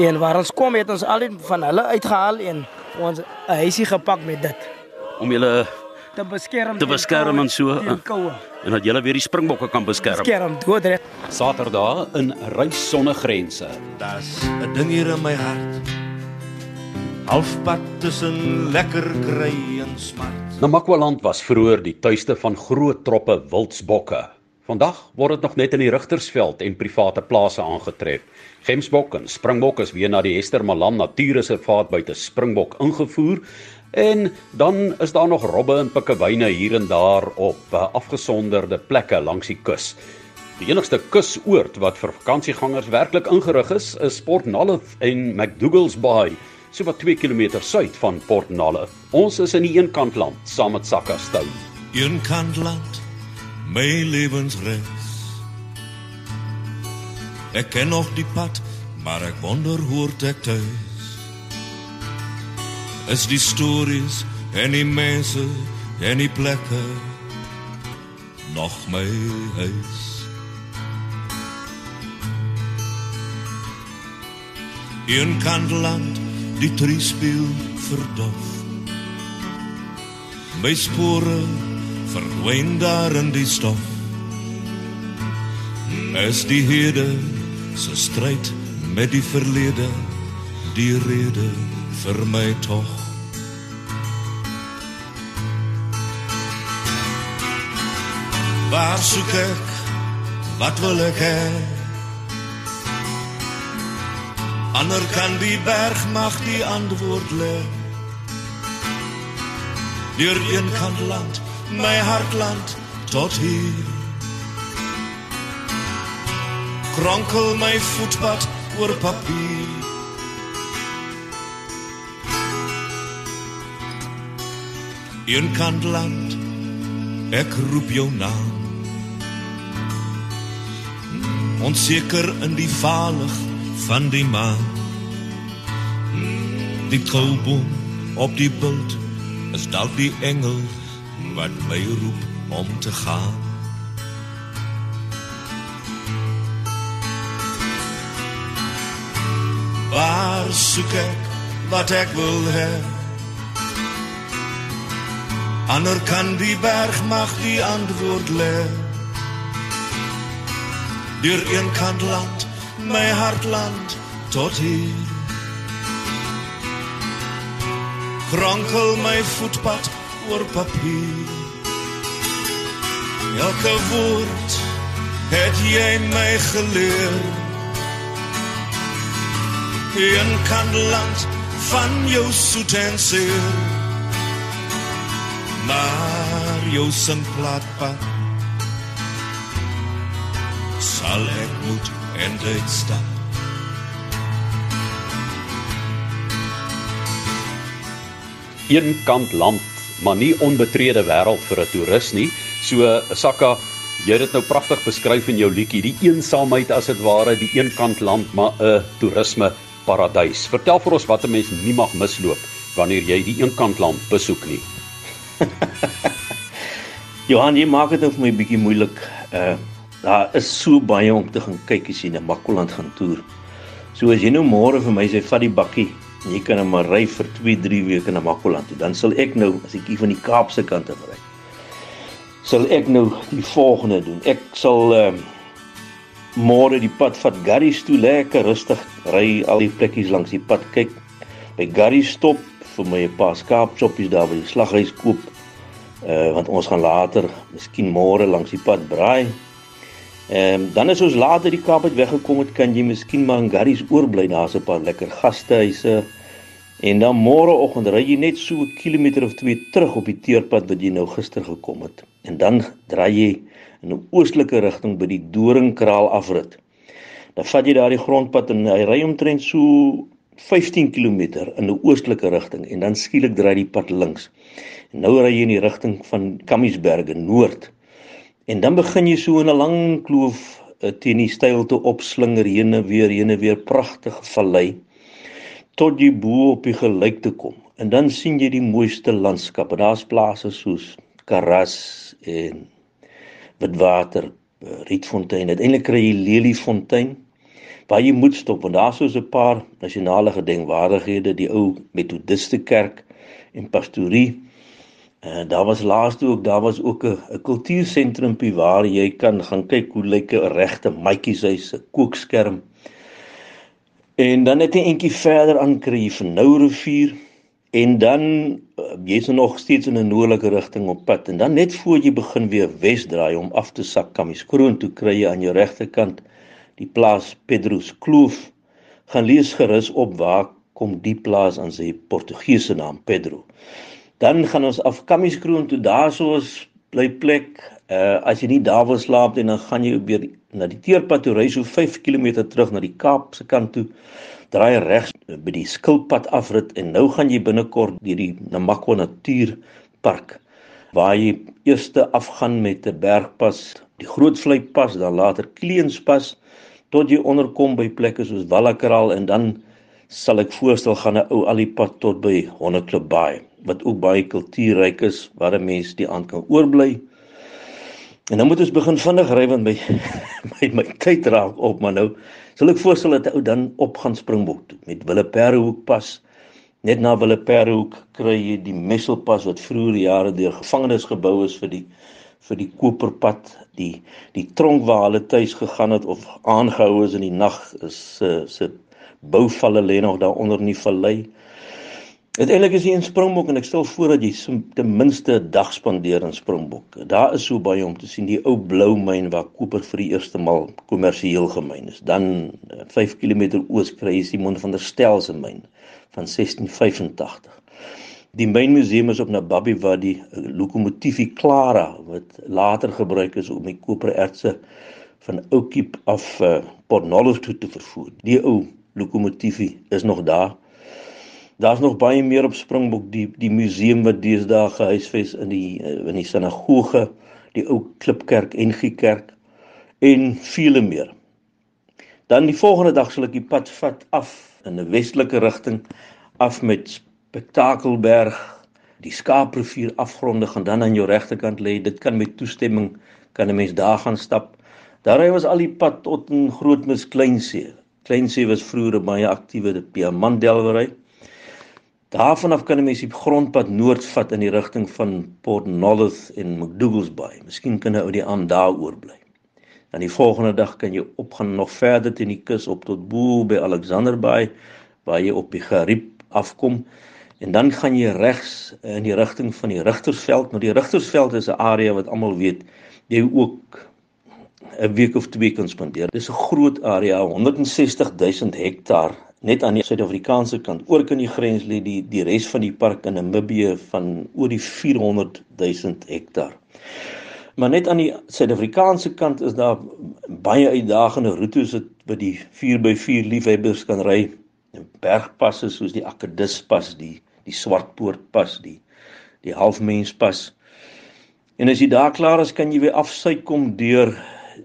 En waar ons kom het ons al van hulle uitgehaal en ons 'n huisie gepak met dit om julle te beskerm te beskerm en so koue. en dat julle weer die springbokke kan beskerm. Beskerm doodreg. Saterdag in Reis sonder grense. Das 'n ding hier in my hart. Halfpad tussen lekker kry en smart. Namakwaland was vroeër die tuiste van groot troppe wildsbokke. Vandag word dit nog net in die Rigtersveld en private plase aangetref. Gemsbok en springbok is weer na die Hester Malan Natuurreservaat buite Springbok ingevoer en dan is daar nog robbe en pikkewyne hier en daar op uh, afgesonderde plekke langs die kus. Die enigste kusoord wat vir vakansiegangers werklik ingerig is, is Port Nolloth en McDougall's Bay, so wat 2 km suid van Port Nolloth. Ons is in die eenkant land saam met Sakkastou. Een kant land, my lewensreis. Ek ken nog die pad, maar ek wonder hoort ek tuis. Is die stories en die mense en die plekke nog my huis. Een kant land, die tree speel verdof. My spore verdwyn daar in die stof. Is die hede se stryd met die verlede die rede vir my tog. Waar soek ek? Wat wil ek hê? Ander kan die berg mag die antwoord lê. Deur een kant land, my hartland tot hier. Kronkel my voetpad oor papier. Een kant land, ek roep jou naam. Onseker in die valig van die maan. Die koulboom op die bult is dalk die engel wat my roep om te gaan. Waar soek ek wat ek wil hê? Ander kan die berg mag die antwoord lê. Deur een kant land, my hartland tot hier. Kronkel my voetpad oor papier. Elke woord het jy my geleer. Een kant land van jou soet en seer. Maar jou singplaatpad sal ek moet dit stap. Een kant land, maar nie onbetrede wêreld vir 'n toerist nie. So Sakka, jy het dit nou pragtig beskryf in jou liedjie, die eensaamheid as dit ware, die een kant land, maar 'n toerisme paradys. Vertel vir ons wat 'n mens nie mag misloop wanneer jy die een kant land besoek nie. Johan, jy maak dit nou vir my bietjie moeilik. Uh daar is so baie om te gaan kyk as jy na Makwaland gaan toer. So as jy nou môre vir my sê vat die bakkie jy kan nou maar ry vir 2, 3 weke na Makwaland toe, dan sal ek nou as ek hier van die Kaapse kant af ry. Sal ek nou die volgende doen. Ek sal ehm uh, môre die pad vat Garries toe lekker rustig ry al die plekkies langs die pad kyk. By Garries stop vir my 'n paar skaapchoppies daar by die slaghuis koop uh want ons gaan later, miskien môre langs die pad braai. Ehm um, dan as ons later die Kaap uit weggekom het, kan jy miskien maar in Garries oorbly, daar's 'n paar lekker gastehuise. En dan môreoggend ry jy net so 'n kilometer of 2 terug op die teerpad wat jy nou gister gekom het. En dan draai jy in 'n oostelike rigting by die Doringkraal afrit. Dan vat jy daardie grondpad en hy ry omtrent so 15 km in 'n oostelike rigting en dan skielik draai die pad links. En nou ry jy in die rigting van Kammiesberge noord. En dan begin jy so in 'n lang kloof uh, teen die steilte opslinger heen en weer heen en weer pragtige vallei tot jy bo op die gelykte kom. En dan sien jy die mooiste landskappe. Daar's plase soos Karas en Witwater, uh, Rietfontein. Uiteindelik kry jy Leliefontein waar jy moet stop want daar's so 'n paar nasionale gedenkwaardighede, die ou Methodiste kerk en pastorie. En daar was laaste ook, daar was ook 'n kultuursentrumpie waar jy kan gaan kyk hoe lyk 'n regte matjieshuis, 'n kookskerm. En dan net 'n entjie verder aan kry jy van Nou rivier en dan uh, jy's nog steeds in 'n noordelike rigting op pad. En dan net voor jy begin weer wes draai om af te sak Kamieskroon toe kry jy aan jou regterkant die plaas Pedro's Kloof. Gaan lees gerus op waar kom die plaas aan sy Portugese naam Pedro dan gaan ons af Kamieskroon toe. Daarsoos bly plek. Uh, as jy nie daar wil slaap nie dan gaan jy weer na die teerpad toe. Ry so 5 km terug na die Kaap se kant toe. Draai regs by die skilpad afrit en nou gaan jy binnekort deur die Namakwa Natuurpark waar jy eerste afgaan met 'n bergpas, die Grootvlei pas, dan later Kleenspas tot jy onderkom by plekke soos Wallakraal en dan sal ek voorstel gaan 'n ou alipad tot by Honneklip Baai wat ook baie kultuurryk is waar 'n mens die aand kan oorbly. En dan moet ons begin vinnig ry want my my my tyd raak op maar nou sal ek voorstel dat ou dan op gaan Springbok toe met Willeperhoek pas. Net na Willeperhoek kry jy die Messelpas wat vroeër jare deur gevangenes gebou is vir die vir die koperpad, die die tronk waar hulle tuis gegaan het of aangehou is in die nag is se se bouvalle lê nog daar onder in die vallei. Uiteindelik is jy in Springbok en ek stel voor dat jy ten minste 'n dag spandeer in Springbok. Daar is so baie om te sien, die ou blou myn waar koper vir die eerste maal kommersieel gemyn is. Dan 5 km oos kry jy Simon van der Stel se myn van 1685. Die mynmuseum is op Nababi waar die lokomotiefie Clara wat later gebruik is om die koperertse van Oukiep af uh, Port Nolloth toe te vervoer. Die ou lokomotiefie is nog daar Daar's nog baie meer op Springbok die die museum wat deesdae gehuisves in die in die sinagoge, die ou Klipkerk en Giekerk en vele meer. Dan die volgende dag sal ek die pad vat af in 'n westelike rigting af met Spektakelberg, die Skaaprivier afgronde gaan dan aan jou regterkant lê. Dit kan met toestemming kan 'n mens daar gaan stap. Daar ry ons al die pad tot in Grootmis Kleinsee. Kleinsee was vroeër 'n baie aktiewe diamantdelwery. Daarvan af kan 'n mens die grondpad noord vat in die rigting van Port Nolloth en McDougal's Bay. Miskien kan jy ou die aan daar oorbly. Dan die volgende dag kan jy opgaan nog verder teen die kus op tot bo by Alexander Bay waar jy op die Gariep afkom en dan gaan jy regs in die rigting van die Rigtersveld. Nou die Rigtersveld is 'n area wat almal weet jy ook 'n week of twee kan spandeer. Dis 'n groot area, 160 000 hektaar net aan die Suid-Afrikaanse kant. Oor kan die grens lê die die res van die park in Namibië van oor die 400 000 hektaar. Maar net aan die Suid-Afrikaanse kant is daar baie uitdagende roetes wat by die 4x4 liefhebbers kan ry. Bergpasse soos die Akedispas, die die Swartpoortpas, die die Halfmenspas. En as jy daar klaar is, kan jy weer afsuit kom deur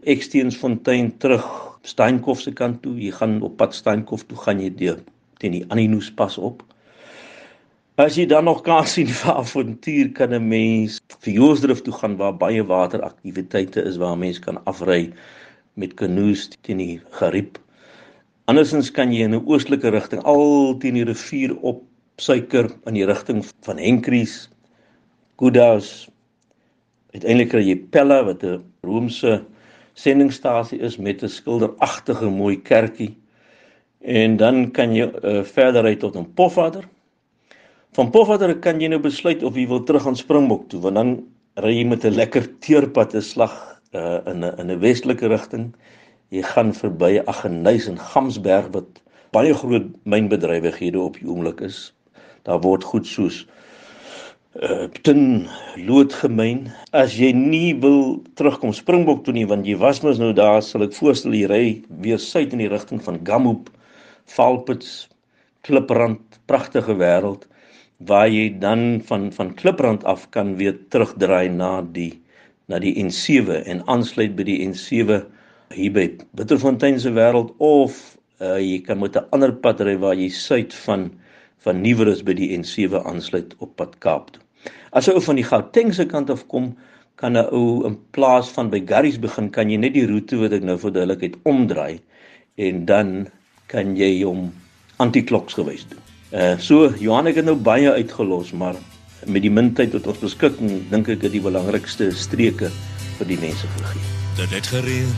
Eksteensfontein terug Steenkof se kant toe. Jy gaan op pad Steenkof toe gaan jy deur teen die Aninus pas op. As jy dan nog kan sien vir avontuur kan 'n mens vir Joosdrif toe gaan waar baie wateraktiwiteite is waar mense kan afry met kanoes teen die Gariep. Andersins kan jy in 'n oostelike rigting al teen die rivier op suiker in die rigting van Henkries, Kudas. Uiteindelik kry jy Pella wat 'n Romeinse sendingstasie is met 'n skilderagtige mooi kerkie. En dan kan jy uh, verder ry tot 'n Pofadder. Van Pofadder kan jy nou besluit of jy wil terug aan Springbok toe, want dan ry jy met 'n lekker teerpad 'n slag uh, in 'n in 'n westelike rigting. Jy gaan verby Aggeneys en Gamsberg wat baie groot mynbedrywighede op die oomblik is. Daar word goed soos uh tin loodgemeen as jy nie wil terugkom Springbok toe nie want jy was mos nou daar sal ek voorstel jy ry weer suid in die rigting van Gamhoop Valpits Kliprand pragtige wêreld waar jy dan van van Kliprand af kan weer terugdraai na die na die N7 en aansluit by die N7 hier by Bitterfontein se wêreld of uh jy kan met 'n ander pad ry waar jy suid van van Nieuwerus by die N7 aansluit op pad Kaap toe. As jy van die Gautengse kant af kom, kan 'n ou in plaas van by Garries begin, kan jy net die roete wat ek nou verduidelik het omdraai en dan kan jy hom antikloks gewys doen. Uh so Johan het nou baie uitgelos, maar met die min tyd wat ons beskikking dink ek het die belangrikste streke vir die mense gegee. Dit het gereën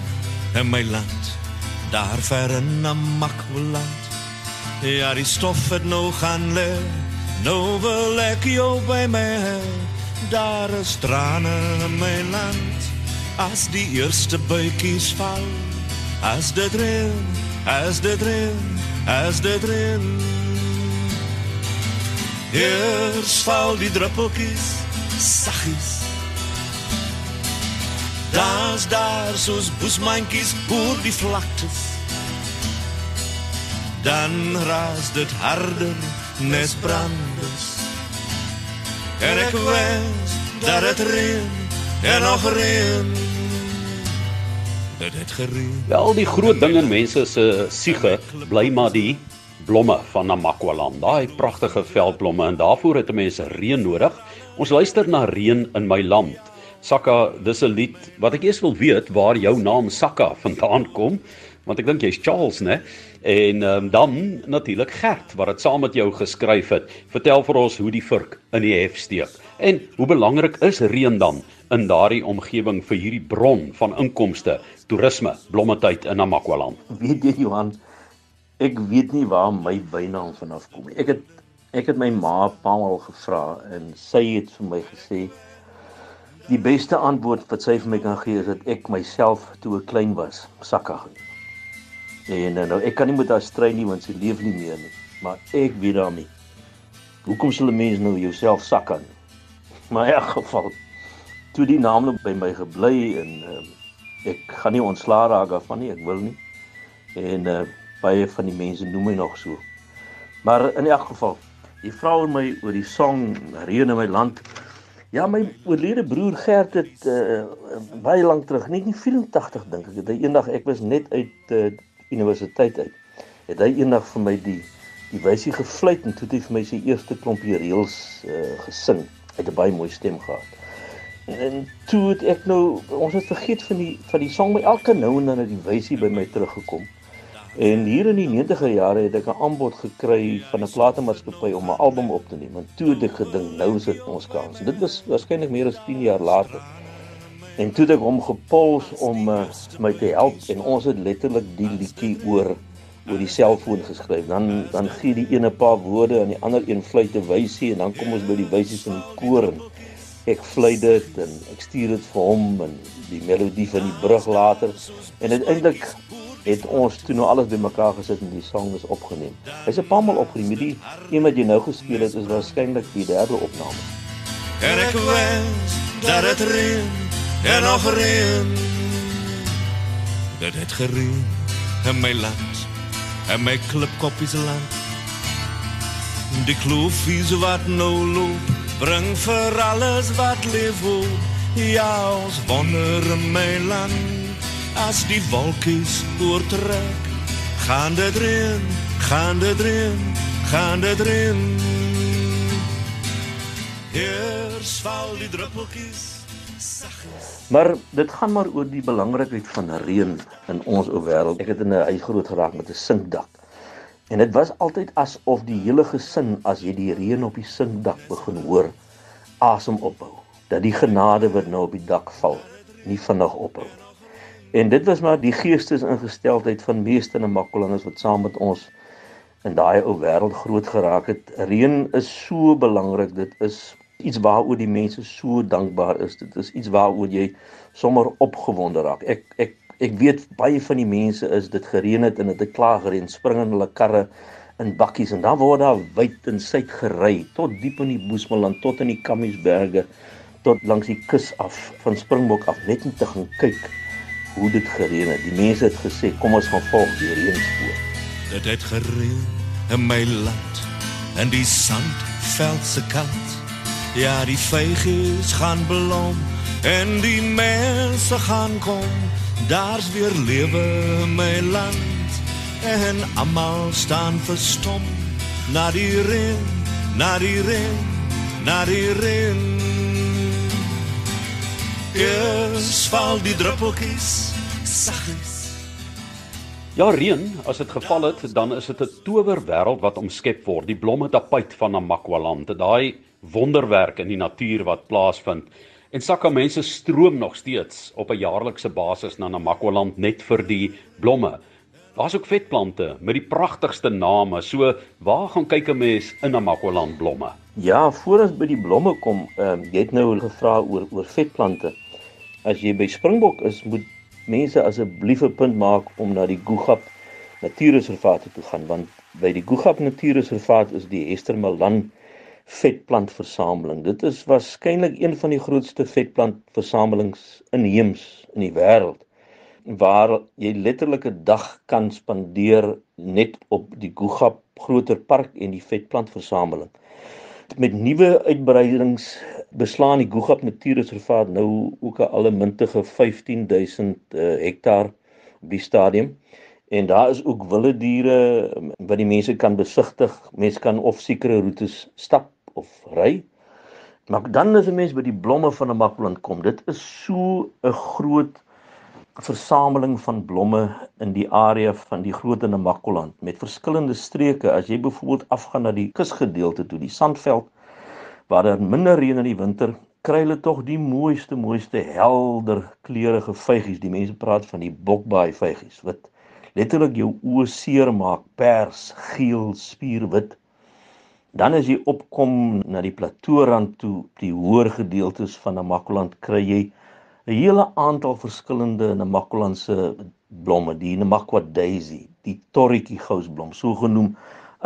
in my land, daar ver in Namakwaland. Ja, die stof het nou gaan lê. Nou wil ek jou by my. Daar is trane in my land. As die eerste buitjies val, as dit reën, as dit reën, as dit reën. Eers val die druppeltjies saggies. Daar's daar soos boesmandjies oor die vlaktes. Dan raas dit harder nes brandes. En ek wens dat dit reën en nog reën. Dit het gereën. Wel die groot ding in mense se siege bly maar die blomme van Namakwaland. Daai pragtige veldblomme en daarvoor het mense reën nodig. Ons luister na reën in my land. Sakka, dis 'n lied wat ek eers wil weet waar jou naam Sakka vandaan kom, want ek dink jy's Charles, né? En um, dan natuurlik Gert wat dit saam met jou geskryf het. Vertel vir ons hoe die vurk in die hef steek. En hoe belangrik is reën dan in daardie omgewing vir hierdie bron van inkomste, toerisme, blommetyd in Namakwaland? Weet jy Johan, ek weet nie waar my bynaam vanaf kom nie. Ek het ek het my ma paal gevra en sy het vir my gesê die beste antwoord wat sy vir my kan gee is dat ek myself toe ek klein was, sakka genoem. En nou ek kan nie met haar stry nie want sy leef nie meer nie, maar ek weet daarmee. Hoekom sal 'n mens nou jouself sakka? Maar in elk geval toe die naam nou by my gebly en uh, ek gaan nie ontslaa raak daarvan nie, ek wil nie. En uh, baie van die mense noem my nog so. Maar in elk geval, die vrou en my oor die song Reën in my land. Ja, my oorlede broer Gert het uh, baie lank terug, net nie 84 dink ek, het hy eendag ek was net uit uh, universiteit uit. Het hy eendag vir my die die wysie gefluit en toe het hy vir my sy eerste klompie reels uh, gesing. Hy het 'n baie mooi stem gehad. En, en toe het ek nou ons het vergeet van die van die song my elke nou en dan het die wysie by my teruggekom. En hier in die 90er jare het ek 'n aanbod gekry van 'n platenmaatskappy om 'n album op te neem. En toe het ek gedink, nou is dit ons kans. Dit was waarskynlik meer as 10 jaar later. En toe het ek hom gepols om uh, my te help en ons het letterlik die liedjie oor oor die selfoon geskryf. Dan dan gee die ene paar woorde en die ander een fluit 'n wysie en dan kom ons by die wysies in koor en ek fluit dit en ek stuur dit vir hom en die melodie van die brug later. En uiteindelik het ons toe nou alles bymekaar gesit en die sang is opgeneem. Hy's 'n paar maal opgeneem. Die een wat jy nou gespeel het is waarskynlik die derde opname. En ek wens dat dit reën en nog reën. Dit het gereën in my land, in my klipkoppies land. Die kloofies wat nou loop, bring vir alles wat leef hoop. Ja, ons wonder in my land as die wolkies oortrek. Gaan dit reën, gaan dit reën, gaan dit reën. Eers val die druppeltjies. Maar dit gaan maar oor die belangrikheid van reën in ons ou wêreld. Ek het in 'n huis groot geraak met 'n sinkdak. En dit was altyd asof die hele gesin as jy die reën op die sinkdak begin hoor, asem ophou. Dat die genade wat nou op die dak val, nie vinnig ophou nie. En dit was maar die geestesingesteldheid van meeste Namakolanders wat saam met ons in daai ou wêreld groot geraak het. Reën is so belangrik. Dit is iets waaroor die mense so dankbaar is. Dit is iets waaroor jy sommer opgewonde raak. Ek ek ek weet baie van die mense is dit gereën het en dit het klaar gereën, spring in hulle karre in bakkies en dan word daar wyd en suid gery tot diep in die Boesmanland, tot in die Kammiesberge, tot langs die kus af van Springbok af net om te gaan kyk hoe dit gereën het. Die mense het gesê, kom ons gaan volg die reënspoor. Dit het gereën in my land in die sandveld se kant. Ja, die vygies gaan blom en die mense gaan kom. Daar's weer lewe in my land en almal staan verstom na die reën, na die reën, na die reën. Eers val die druppeltjies saggies. Ja, reën, as dit geval het, dan is dit 'n towerwêreld wat omskep word. Die blomme tapuit van Namakwaland, daai wonderwerk in die natuur wat plaasvind. En sakka mense stroom nog steeds op 'n jaarlikse basis na Namakwaland net vir die blomme. Daar's ook vetplante met die pragtigste name. So, waar gaan kyk 'n mens in Namakwaland blomme? Ja, voor ons by die blomme kom, ehm uh, jy het nou gevra oor oor vetplante. As jy by Springbok is, moet mense asseblief 'n punt maak om na die Gugap Natuurreservaat toe gaan want by die Gugap Natuurreservaat is die Hester Malan vetplantversameling. Dit is waarskynlik een van die grootste vetplantversamelings inheems in die wêreld waar jy letterlik 'n dag kan spandeer net op die Gugap groter park en die vetplantversameling. Met nuwe uitbreidings beslaan die Gugap Natuurreservaat nou ook 'n allemintige 15000 uh, hektaar op die stadium. En daar is ook wilde diere um, wat die mense kan besigtig. Mense kan of sekere roetes stap of ry. Maar dan as 'n mens by die blomme van 'n Makwaland kom, dit is so 'n groot versameling van blomme in die area van die Groot Namakwaland met verskillende streke. As jy byvoorbeeld afgaan na die kusgedeelte toe, die Sandveld waar daar minder reën in die winter, kry hulle tog die mooiste mooiste helder kleurige vygies. Die mense praat van die bokbaai vygies wat letterlik jou oë seer maak, pers, geel, spierwit. Dan as jy opkom na die plateaurand toe, die hoër gedeeltes van Namakwaland kry jy 'n hele aantal verskillende Namakwalandse blomme, die Namakwa daisy, die torretjie gousblom, so genoem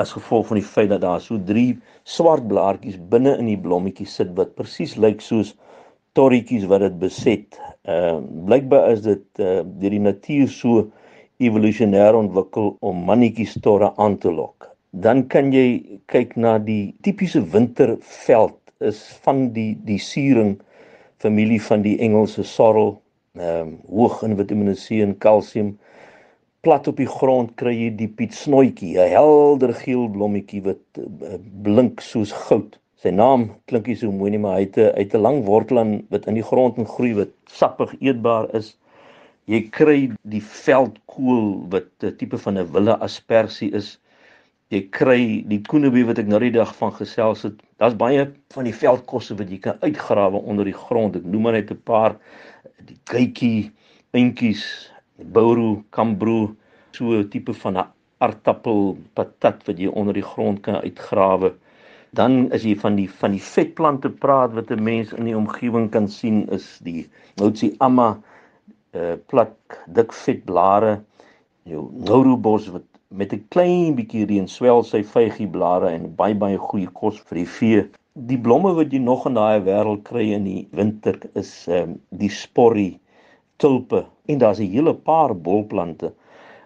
as gevolg van die feit dat daar so drie swart blaartjies binne in die blommetjie sit wat presies lyk soos torretjies wat dit beset. Ehm uh, blykbaar is dit uh, deur die natuur so evolusionêr ontwikkel om mannetjies torre aan te lok. Dan kan jy kyk na die tipiese winterveld is van die die suring familie van die Engelse sorrel, ehm um, hoog in Vitamiene C en kalsium plat op die grond kry jy die pietsnootjie, 'n helder geel blommetjie wat uh, blink soos goud. Sy naam klink nie so mooi nie, maar hy het 'n uit 'n lang wortel aan wat in die grond en groei wat sappig eetbaar is. Jy kry die veldkool wat 'n tipe van 'n wille aspersie is. Jy kry die koenebie wat ek nou die dag van gesels het. Daar's baie van die veldkosse wat jy kan uitgrawe onder die grond. Ek noem maar net 'n paar die kykie, eentjies, bouru, kambro, so 'n tipe van 'n aartappel patat wat jy onder die grond kan uitgrawe. Dan as jy van die van die vetplante praat wat 'n mens in die omgewing kan sien is die Noutsi amma uh plat dik vetblare, jou Nourubos wat met 'n klein bietjie reën swel sy vygie blare en baie baie goeie kos vir die vee. Die blomme wat jy nog in daai wêreld kry in die winter is ehm um, die sporrie tulpe en daar's 'n hele paar bolplante.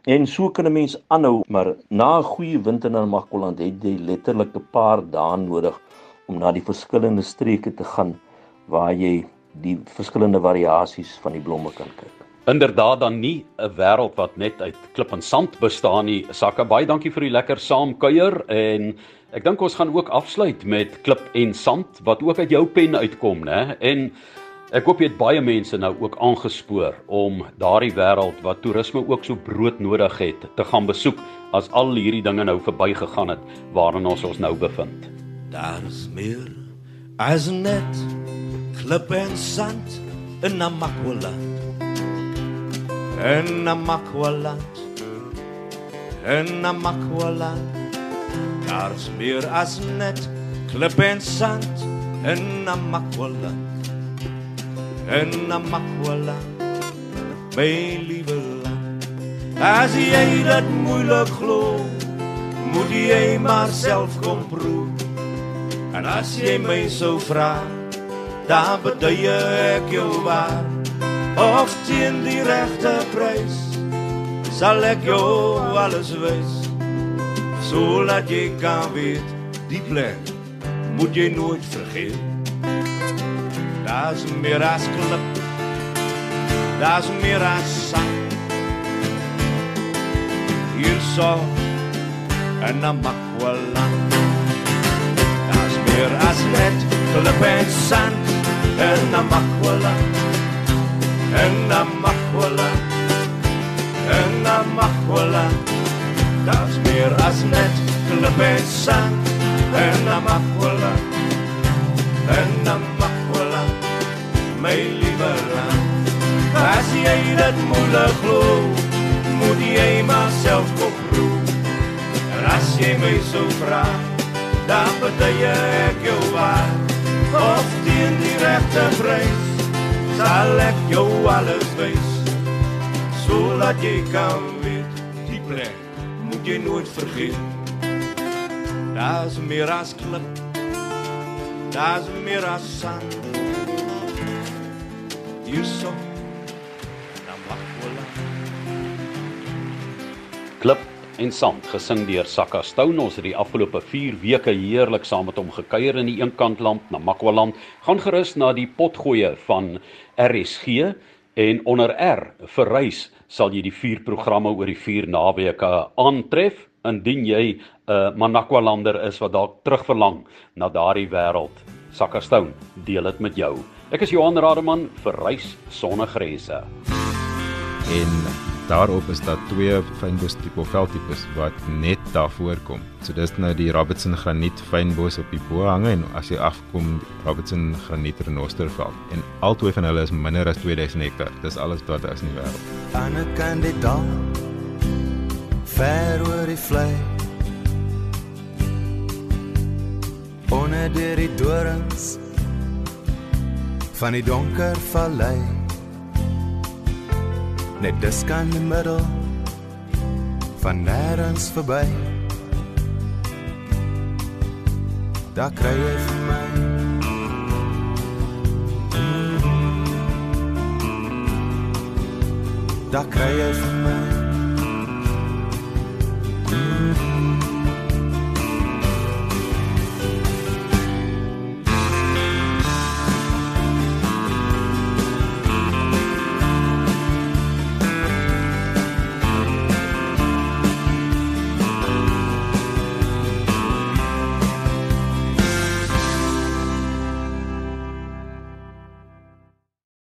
En so kan 'n mens aanhou, maar na 'n goeie winter in Makwaland het jy letterlik 'n paar dae nodig om na die verskillende streke te gaan waar jy die verskillende variasies van die blomme kan kyk. Inderdaad dan nie 'n wêreld wat net uit klip en sand bestaan nie. Sakke baie dankie vir die lekker saamkuier en ek dink ons gaan ook afsluit met klip en sand wat ook uit jou pen uitkom, né? En Ek hoop jy het baie mense nou ook aangespoor om daardie wêreld wat toerisme ook so broodnodig het te gaan besoek as al hierdie dinge nou verbygegaan het waarin ons ons nou bevind. Daar's meer as net klip en sand in Namakwala. En Namakwala. En Namakwala. Daar's meer as net klip en sand in Namakwala en Namakwala my liewe land as jy dit moeilik glo moet jy maar self kom proe en as jy my sou vra dan bedui ek jou waar of teen die regte prys sal ek jou alles wys. So laat jy kan weet die plek moet jy nooit vergeet. Das mir as klip Das mir as sand. Hier so En na makwala Das mir as net klip en sand En na makwala En na makwala en Namaqualand. Daar's meer as net klip en sand en Namaqualand. En Namaqualand, my liewe land. As jy dit moeilik glo, moet jy maar self kom proe. En as jy my so vra, dan betaal ek jou waar. Of teen die regte prys, sal ek jou alles wys. Zodat jy kan weet, die plek moet jy nooit vergeet. Daar's meer as klip, daar's meer as sand. Hierso, mag wel Klip en sand gesing deur Sakka Stone. Ons het die afgelope 4 weke heerlik saam met hom gekuier in die Eenkantland na Makwaland. Gaan gerus na die potgoeie van RSG en onder R vir reis sal jy die vier programme oor die vier naweke aantref indien jy 'n uh, Manakwalander is wat dalk terugverlang na daardie wêreld. Sakka Stone, deel dit met jou. Ek is Johan Rademan vir Reis sonder grense. en daarop is daar twee fynbos tipe of veldtipes wat net daar voorkom. So dis nou die Robertson graniet fynbos op die bo hange en as jy afkom Robertson graniet renosterveld. En albei van hulle is minder as 2000 hektar. Dis alles wat daar is in die wêreld. aan 'n kandidaat ver oor die vlei onder deur die dorings van die donker vallei net dis kan die middel van nêrens verby. Daar kry jy vir my. Daar kry jy vir my